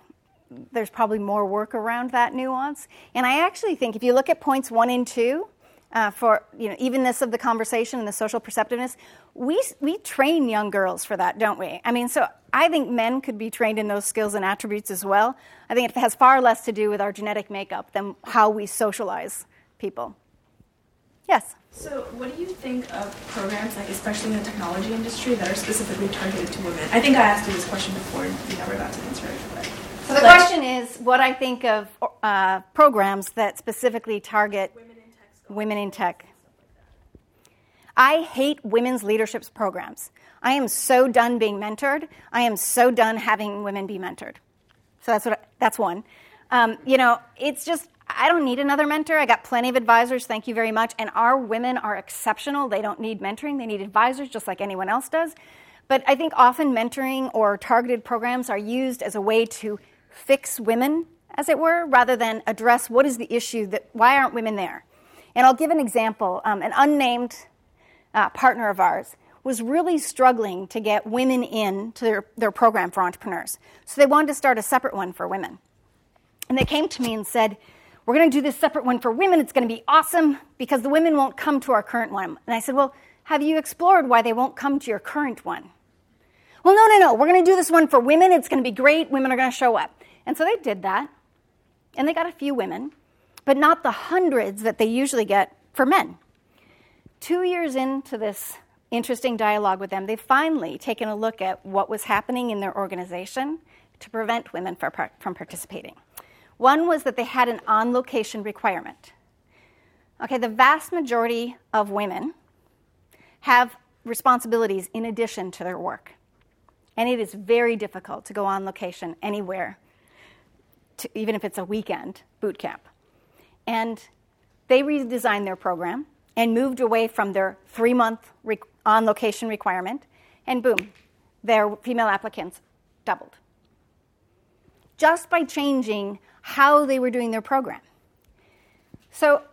there's probably more work around that nuance. And I actually think if you look at points one and two, uh, for you know evenness of the conversation and the social perceptiveness, we we train young girls for that, don't we? I mean, so I think men could be trained in those skills and attributes as well. I think it has far less to do with our genetic makeup than how we socialize people. Yes. So, what do you think of programs, like especially in the technology industry, that are specifically targeted to women? I think I asked you this question before, and you never got to answer it. But so the question is, what I think of uh, programs that specifically target women women in tech. I hate women's leadership programs. I am so done being mentored. I am so done having women be mentored. So that's what I, that's one. Um, you know, it's just I don't need another mentor. I got plenty of advisors. Thank you very much. And our women are exceptional. They don't need mentoring. They need advisors just like anyone else does. But I think often mentoring or targeted programs are used as a way to fix women, as it were, rather than address what is the issue that why aren't women there? And I'll give an example. Um, an unnamed uh, partner of ours was really struggling to get women in to their, their program for entrepreneurs. So they wanted to start a separate one for women. And they came to me and said, we're going to do this separate one for women. It's going to be awesome because the women won't come to our current one. And I said, Well, have you explored why they won't come to your current one? Well, no, no, no. We're going to do this one for women. It's going to be great. Women are going to show up. And so they did that. And they got a few women, but not the hundreds that they usually get for men. Two years into this interesting dialogue with them, they've finally taken a look at what was happening in their organization to prevent women from participating. One was that they had an on location requirement. Okay, the vast majority of women have responsibilities in addition to their work. And it is very difficult to go on location anywhere, to, even if it's a weekend boot camp. And they redesigned their program and moved away from their three month re- on location requirement, and boom, their female applicants doubled. Just by changing how they were doing their program. So,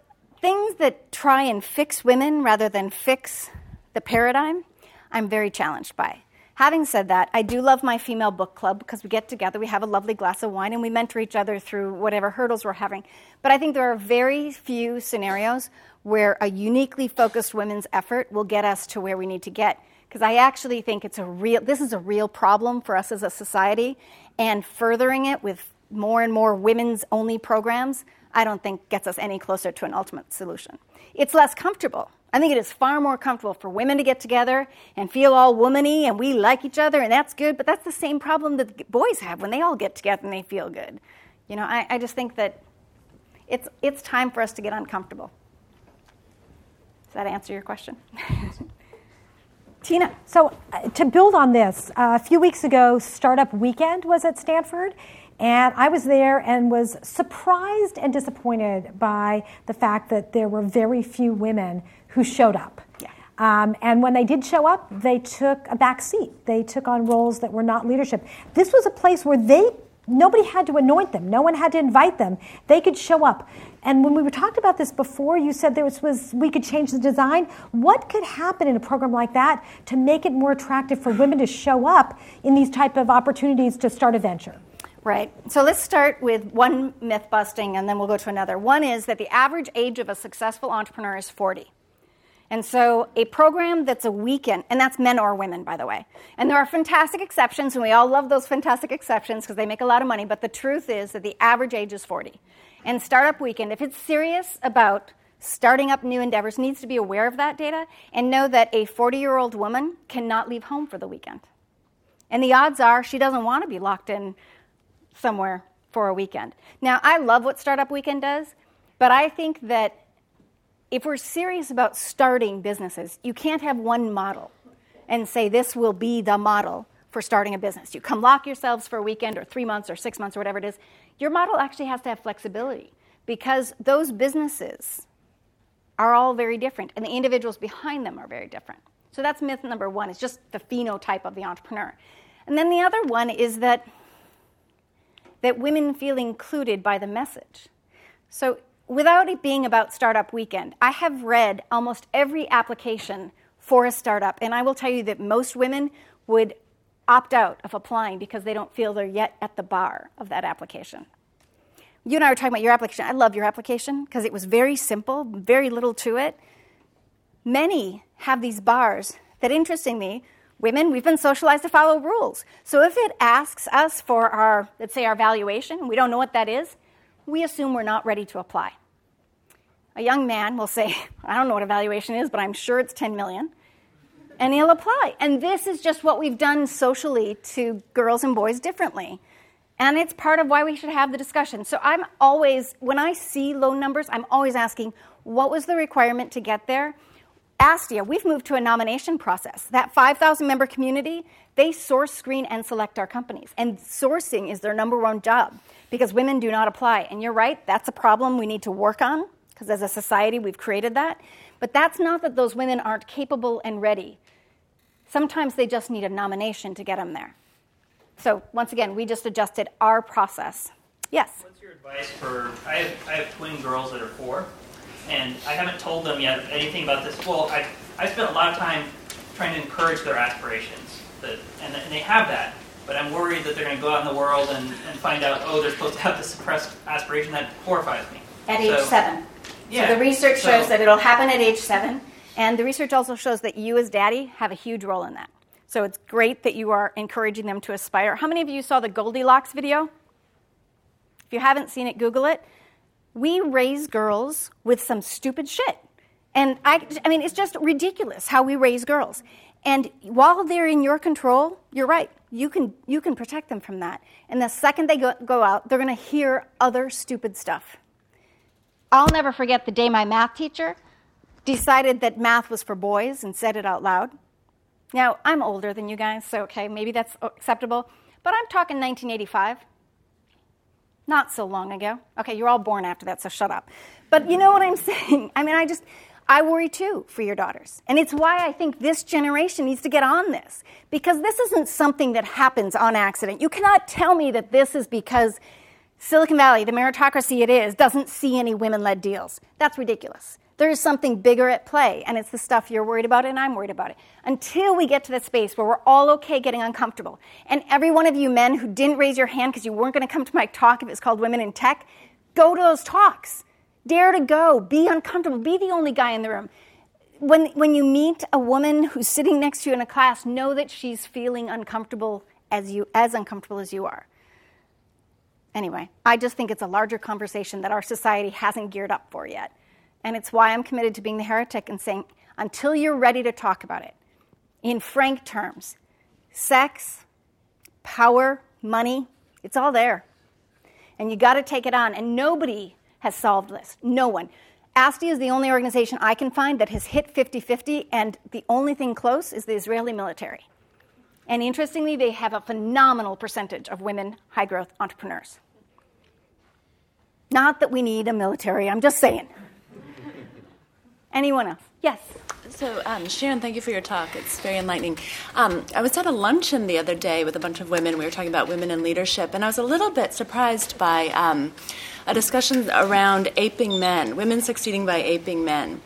things that try and fix women rather than fix the paradigm, I'm very challenged by. Having said that, I do love my female book club because we get together, we have a lovely glass of wine, and we mentor each other through whatever hurdles we're having. But I think there are very few scenarios where a uniquely focused women's effort will get us to where we need to get. Because I actually think it's a real, this is a real problem for us as a society, and furthering it with more and more women's only programs, I don't think gets us any closer to an ultimate solution. It's less comfortable I think it is far more comfortable for women to get together and feel all womany and we like each other and that's good, but that's the same problem that boys have when they all get together and they feel good. You know, I, I just think that it's, it's time for us to get uncomfortable. Does that answer your question? Tina. So, uh, to build on this, uh, a few weeks ago, Startup Weekend was at Stanford, and I was there and was surprised and disappointed by the fact that there were very few women who showed up. Yeah. Um, and when they did show up, they took a back seat. They took on roles that were not leadership. This was a place where they nobody had to anoint them. No one had to invite them. They could show up. And when we were talked about this before, you said there was, was we could change the design. What could happen in a program like that to make it more attractive for women to show up in these type of opportunities to start a venture? Right. So let's start with one myth busting and then we'll go to another. One is that the average age of a successful entrepreneur is 40. And so, a program that's a weekend, and that's men or women, by the way. And there are fantastic exceptions, and we all love those fantastic exceptions because they make a lot of money. But the truth is that the average age is 40. And Startup Weekend, if it's serious about starting up new endeavors, needs to be aware of that data and know that a 40 year old woman cannot leave home for the weekend. And the odds are she doesn't want to be locked in somewhere for a weekend. Now, I love what Startup Weekend does, but I think that if we're serious about starting businesses, you can't have one model and say this will be the model for starting a business. You come lock yourselves for a weekend or three months or six months or whatever it is. Your model actually has to have flexibility because those businesses are all very different and the individuals behind them are very different. So that's myth number one, it's just the phenotype of the entrepreneur. And then the other one is that, that women feel included by the message. So without it being about Startup Weekend, I have read almost every application for a startup, and I will tell you that most women would opt out of applying because they don't feel they're yet at the bar of that application. You and I were talking about your application. I love your application because it was very simple, very little to it. Many have these bars that, interestingly, women, we've been socialized to follow rules. So if it asks us for our, let's say, our valuation, we don't know what that is, we assume we're not ready to apply. A young man will say, I don't know what evaluation is, but I'm sure it's 10 million. And he'll apply. And this is just what we've done socially to girls and boys differently. And it's part of why we should have the discussion. So I'm always, when I see low numbers, I'm always asking, what was the requirement to get there? Astia, we've moved to a nomination process. That 5,000 member community, they source, screen, and select our companies. And sourcing is their number one job because women do not apply. And you're right, that's a problem we need to work on because as a society we've created that. But that's not that those women aren't capable and ready. Sometimes they just need a nomination to get them there. So once again, we just adjusted our process. Yes? What's your advice for, I have, I have twin girls that are four, and I haven't told them yet anything about this. Well, I, I spent a lot of time trying to encourage their aspirations, that, and, and they have that. But I'm worried that they're going to go out in the world and, and find out, oh, they're supposed to have this suppressed aspiration. That horrifies me. At age So- seven. Yeah. So the research So- shows that it'll happen at age seven, and the research also shows that you, as daddy, have a huge role in that. So it's great that you are encouraging them to aspire. How many of you saw the Goldilocks video? If you haven't seen it, Google it. We raise girls with some stupid shit. And I, I mean, it's just ridiculous how we raise girls. And while they're in your control, you're right. You can, you can protect them from that. And the second they go, go out, they're going to hear other stupid stuff. I'll never forget the day my math teacher decided that math was for boys and said it out loud. Now, I'm older than you guys, so okay, maybe that's acceptable. But I'm talking 1985. Not so long ago. Okay, you're all born after that, so shut up. But you know what I'm saying? I mean, I just, I worry too for your daughters. And it's why I think this generation needs to get on this. Because this isn't something that happens on accident. You cannot tell me that this is because Silicon Valley, the meritocracy it is, doesn't see any women led deals. That's ridiculous. There is something bigger at play, and it's the stuff you're worried about, and I'm worried about it. Until we get to that space where we're all okay getting uncomfortable. And every one of you men who didn't raise your hand because you weren't going to come to my talk if it's called Women in Tech, go to those talks. Dare to go. Be uncomfortable. Be the only guy in the room. When, when you meet a woman who's sitting next to you in a class, know that she's feeling uncomfortable as, you, as uncomfortable as you are. Anyway, I just think it's a larger conversation that our society hasn't geared up for yet. And it's why I'm committed to being the heretic and saying, until you're ready to talk about it, in frank terms, sex, power, money, it's all there. And you got to take it on. And nobody has solved this. No one. Astia is the only organization I can find that has hit 50 50, and the only thing close is the Israeli military. And interestingly, they have a phenomenal percentage of women high growth entrepreneurs. Not that we need a military, I'm just saying. Anyone else? Yes. So, um, Sharon, thank you for your talk. It's very enlightening. Um, I was at a luncheon the other day with a bunch of women. We were talking about women in leadership, and I was a little bit surprised by um, a discussion around aping men, women succeeding by aping men,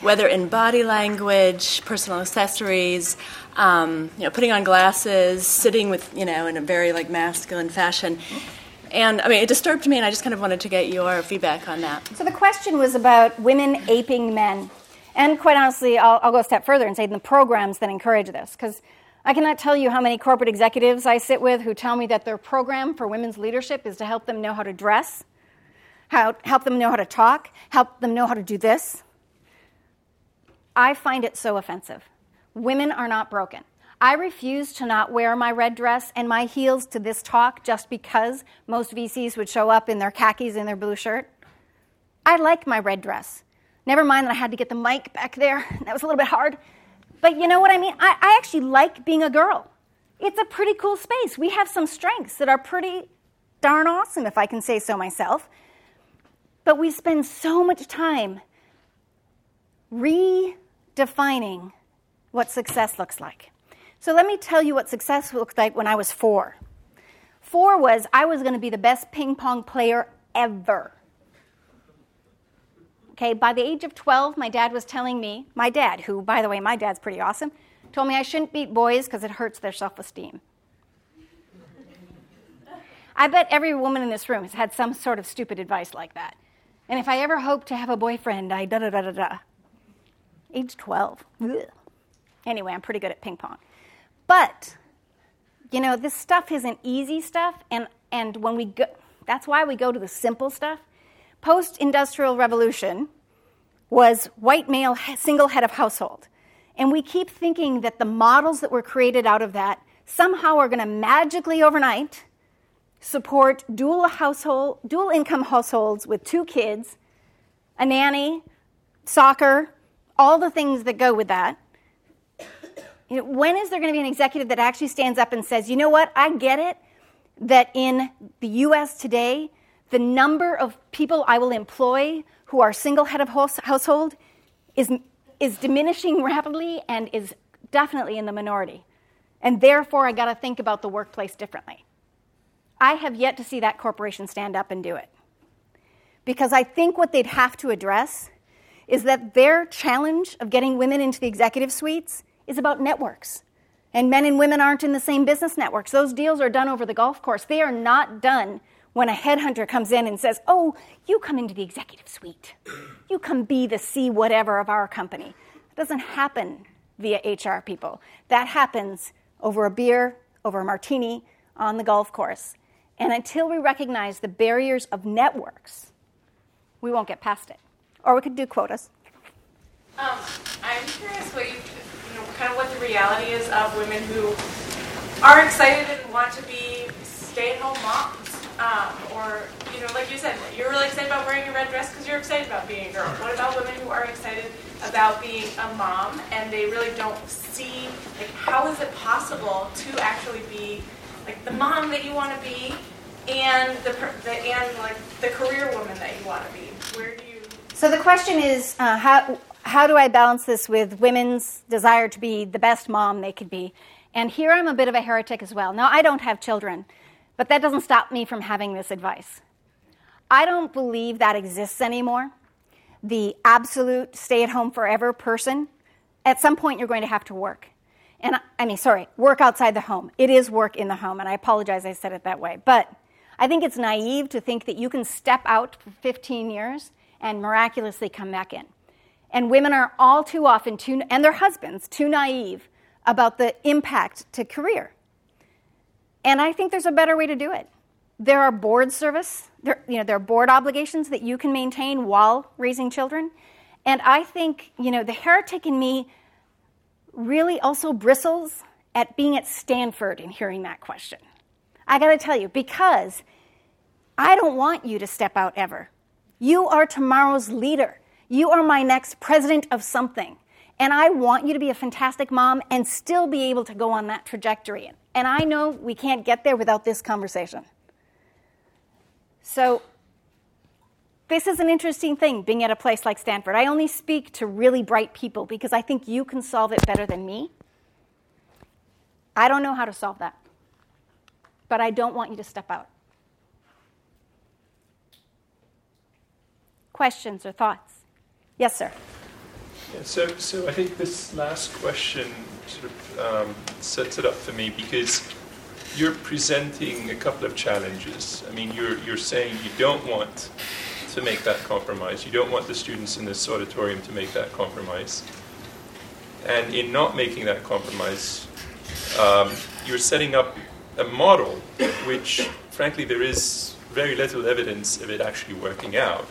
whether in body language, personal accessories, um, you know, putting on glasses, sitting with, you know, in a very like masculine fashion. And I mean, it disturbed me, and I just kind of wanted to get your feedback on that. So the question was about women aping men. And quite honestly, I'll, I'll go a step further and say the programs that encourage this. Because I cannot tell you how many corporate executives I sit with who tell me that their program for women's leadership is to help them know how to dress, how, help them know how to talk, help them know how to do this. I find it so offensive. Women are not broken. I refuse to not wear my red dress and my heels to this talk just because most VCs would show up in their khakis and their blue shirt. I like my red dress. Never mind that I had to get the mic back there. That was a little bit hard. But you know what I mean? I, I actually like being a girl. It's a pretty cool space. We have some strengths that are pretty darn awesome, if I can say so myself. But we spend so much time redefining what success looks like. So let me tell you what success looked like when I was four. Four was I was going to be the best ping pong player ever. Okay, by the age of 12, my dad was telling me, my dad, who, by the way, my dad's pretty awesome, told me I shouldn't beat boys because it hurts their self esteem. I bet every woman in this room has had some sort of stupid advice like that. And if I ever hope to have a boyfriend, I da da da da da. Age 12. Ugh. Anyway, I'm pretty good at ping pong. But, you know, this stuff isn't easy stuff, and, and when we go, that's why we go to the simple stuff. Post industrial revolution was white male single head of household. And we keep thinking that the models that were created out of that somehow are going to magically overnight support dual household, dual income households with two kids, a nanny, soccer, all the things that go with that. You know, when is there going to be an executive that actually stands up and says, you know what, I get it that in the US today, the number of people I will employ who are single head of household is, is diminishing rapidly and is definitely in the minority. And therefore, I got to think about the workplace differently. I have yet to see that corporation stand up and do it. Because I think what they'd have to address is that their challenge of getting women into the executive suites is about networks. And men and women aren't in the same business networks. Those deals are done over the golf course. They are not done when a headhunter comes in and says, Oh, you come into the executive suite. You come be the C whatever of our company. It doesn't happen via HR people. That happens over a beer, over a martini, on the golf course. And until we recognize the barriers of networks, we won't get past it. Or we could do quotas. Um, I'm curious what you, you know, kind of what the reality is of women who are excited and want to be stay-at-home moms. Um, or, you know, like you said, you're really excited about wearing a red dress because you're excited about being a girl. What about women who are excited about being a mom and they really don't see, like, how is it possible to actually be, like, the mom that you want to be and the, the and, like, the career woman that you want to be? Where do you... So the question is, uh, how, how do I balance this with women's desire to be the best mom they could be? And here I'm a bit of a heretic as well. Now, I don't have children. But that doesn't stop me from having this advice. I don't believe that exists anymore. The absolute stay at home forever person, at some point you're going to have to work. And I mean, sorry, work outside the home. It is work in the home, and I apologize I said it that way. But I think it's naive to think that you can step out for 15 years and miraculously come back in. And women are all too often, too, and their husbands, too naive about the impact to career. And I think there's a better way to do it. There are board service, there, you know, there are board obligations that you can maintain while raising children. And I think, you know, the heretic in me really also bristles at being at Stanford and hearing that question. I got to tell you, because I don't want you to step out ever. You are tomorrow's leader. You are my next president of something. And I want you to be a fantastic mom and still be able to go on that trajectory. And I know we can't get there without this conversation. So, this is an interesting thing being at a place like Stanford. I only speak to really bright people because I think you can solve it better than me. I don't know how to solve that, but I don't want you to step out. Questions or thoughts? Yes, sir. Yeah, so, so I think this last question sort of um, sets it up for me because you're presenting a couple of challenges. I mean, you're, you're saying you don't want to make that compromise. You don't want the students in this auditorium to make that compromise. And in not making that compromise, um, you're setting up a model which, frankly, there is very little evidence of it actually working out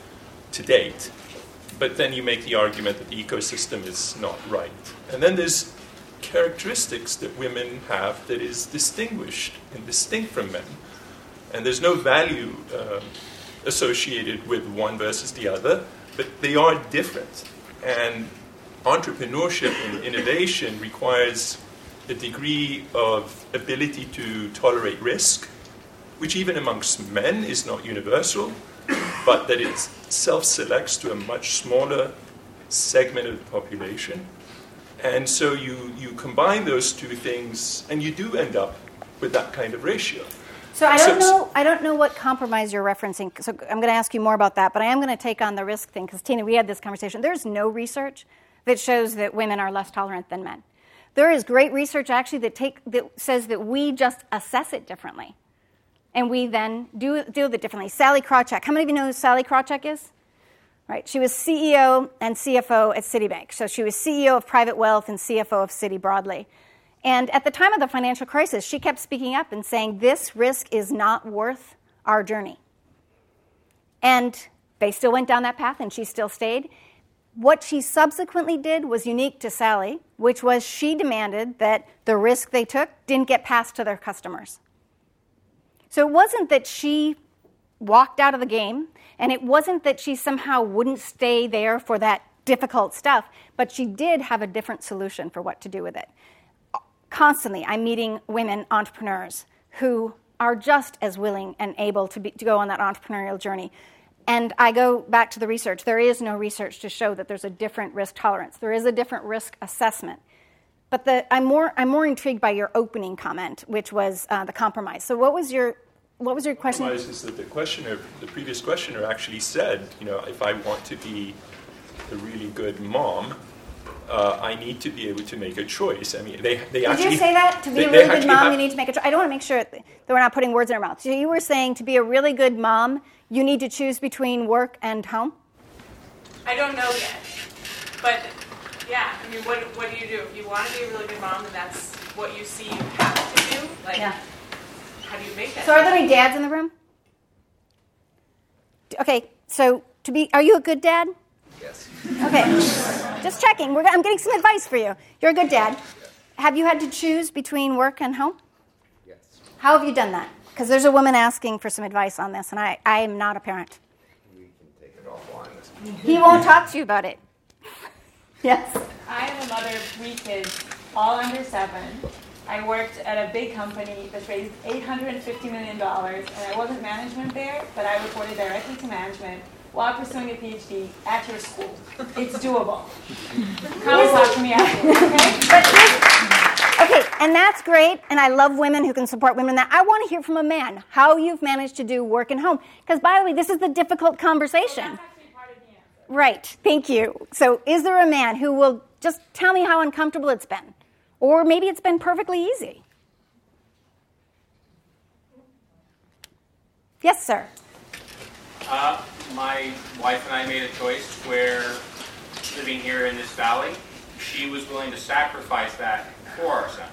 to date. But then you make the argument that the ecosystem is not right. And then there's characteristics that women have that is distinguished and distinct from men. And there's no value uh, associated with one versus the other, but they are different. And entrepreneurship and innovation requires a degree of ability to tolerate risk, which even amongst men is not universal, but that it self selects to a much smaller segment of the population. And so you, you combine those two things, and you do end up with that kind of ratio. So I don't know. I don't know what compromise you're referencing. So I'm going to ask you more about that. But I am going to take on the risk thing because Tina, we had this conversation. There's no research that shows that women are less tolerant than men. There is great research actually that take that says that we just assess it differently, and we then do deal with it differently. Sallie Krawcheck. How many of you know who Sallie Krawcheck is? Right. She was CEO and CFO at Citibank. So she was CEO of Private Wealth and CFO of Citi broadly. And at the time of the financial crisis, she kept speaking up and saying, This risk is not worth our journey. And they still went down that path and she still stayed. What she subsequently did was unique to Sallie, which was she demanded that the risk they took didn't get passed to their customers. So it wasn't that she walked out of the game and it wasn't that she somehow wouldn't stay there for that difficult stuff, but she did have a different solution for what to do with it. Constantly, I'm meeting women entrepreneurs who are just as willing and able to, be, to go on that entrepreneurial journey. And I go back to the research. There is no research to show that there's a different risk tolerance. There is a different risk assessment. But the, I'm, more, I'm more intrigued by your opening comment, which was uh, the compromise. So, what was your what was your question? Is that the questioner, the previous questioner, actually said, you know, if I want to be a really good mom, uh, I need to be able to make a choice. I mean, they, they Did actually. you say that? To be they- a really good mom, have- you need to make a choice. I don't want to make sure that we're not putting words in our mouth. So you were saying to be a really good mom, you need to choose between work and home? I don't know yet. But yeah, I mean, what, what do you do? If you want to be a really good mom and that's what you see you have to do, like, Yeah. How do you make that? So are there any dads in the room? Okay, so to be, are you a good dad? Yes. Okay, just checking. We're, I'm getting some advice for you. You're a good dad. Have you had to choose between work and home? Yes. How have you done that? Because there's a woman asking for some advice on this, and I, I am not a parent. We can take it offline. He won't talk to you about it. Yes. I am a mother of three kids, all under seven. I worked at a big company that raised $850 million, and I wasn't management there, but I reported directly to management while pursuing a PhD at your school. It's doable. Come and talk to me afterwards, okay? Okay, and that's great, and I love women who can support women that. I want to hear from a man how you've managed to do work and home. Because, by the way, this is the difficult conversation. That's actually part of the answer. Right, thank you. So, is there a man who will just tell me how uncomfortable it's been? Or maybe it's been perfectly easy? Yes, sir. Uh, my wife and I made a choice where, living here in this valley, she was willing to sacrifice that for our son.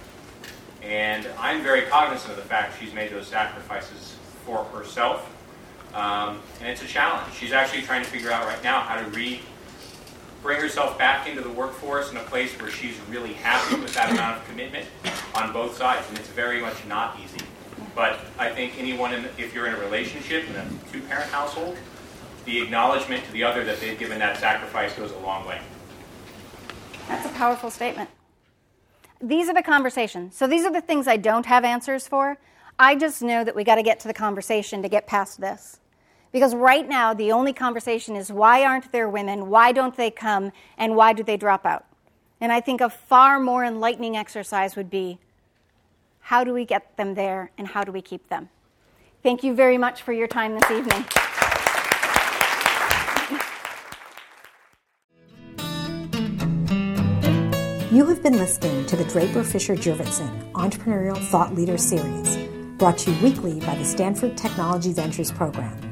And I'm very cognizant of the fact she's made those sacrifices for herself. Um, and it's a challenge. She's actually trying to figure out right now how to re bring herself back into the workforce in a place where she's really happy with that amount of commitment on both sides. And it's very much not easy. But I think anyone, in, if you're in a relationship in a two-parent household, the acknowledgement to the other that they've given that sacrifice goes a long way. That's a powerful statement. These are the conversations. So these are the things I don't have answers for. I just know that we got to get to the conversation to get past this. Because right now, the only conversation is why aren't there women? Why don't they come? And why do they drop out? And I think a far more enlightening exercise would be how do we get them there and how do we keep them? Thank you very much for your time this evening. You have been listening to the Draper Fisher Jurvetson Entrepreneurial Thought Leader Series, brought to you weekly by the Stanford Technology Ventures Program.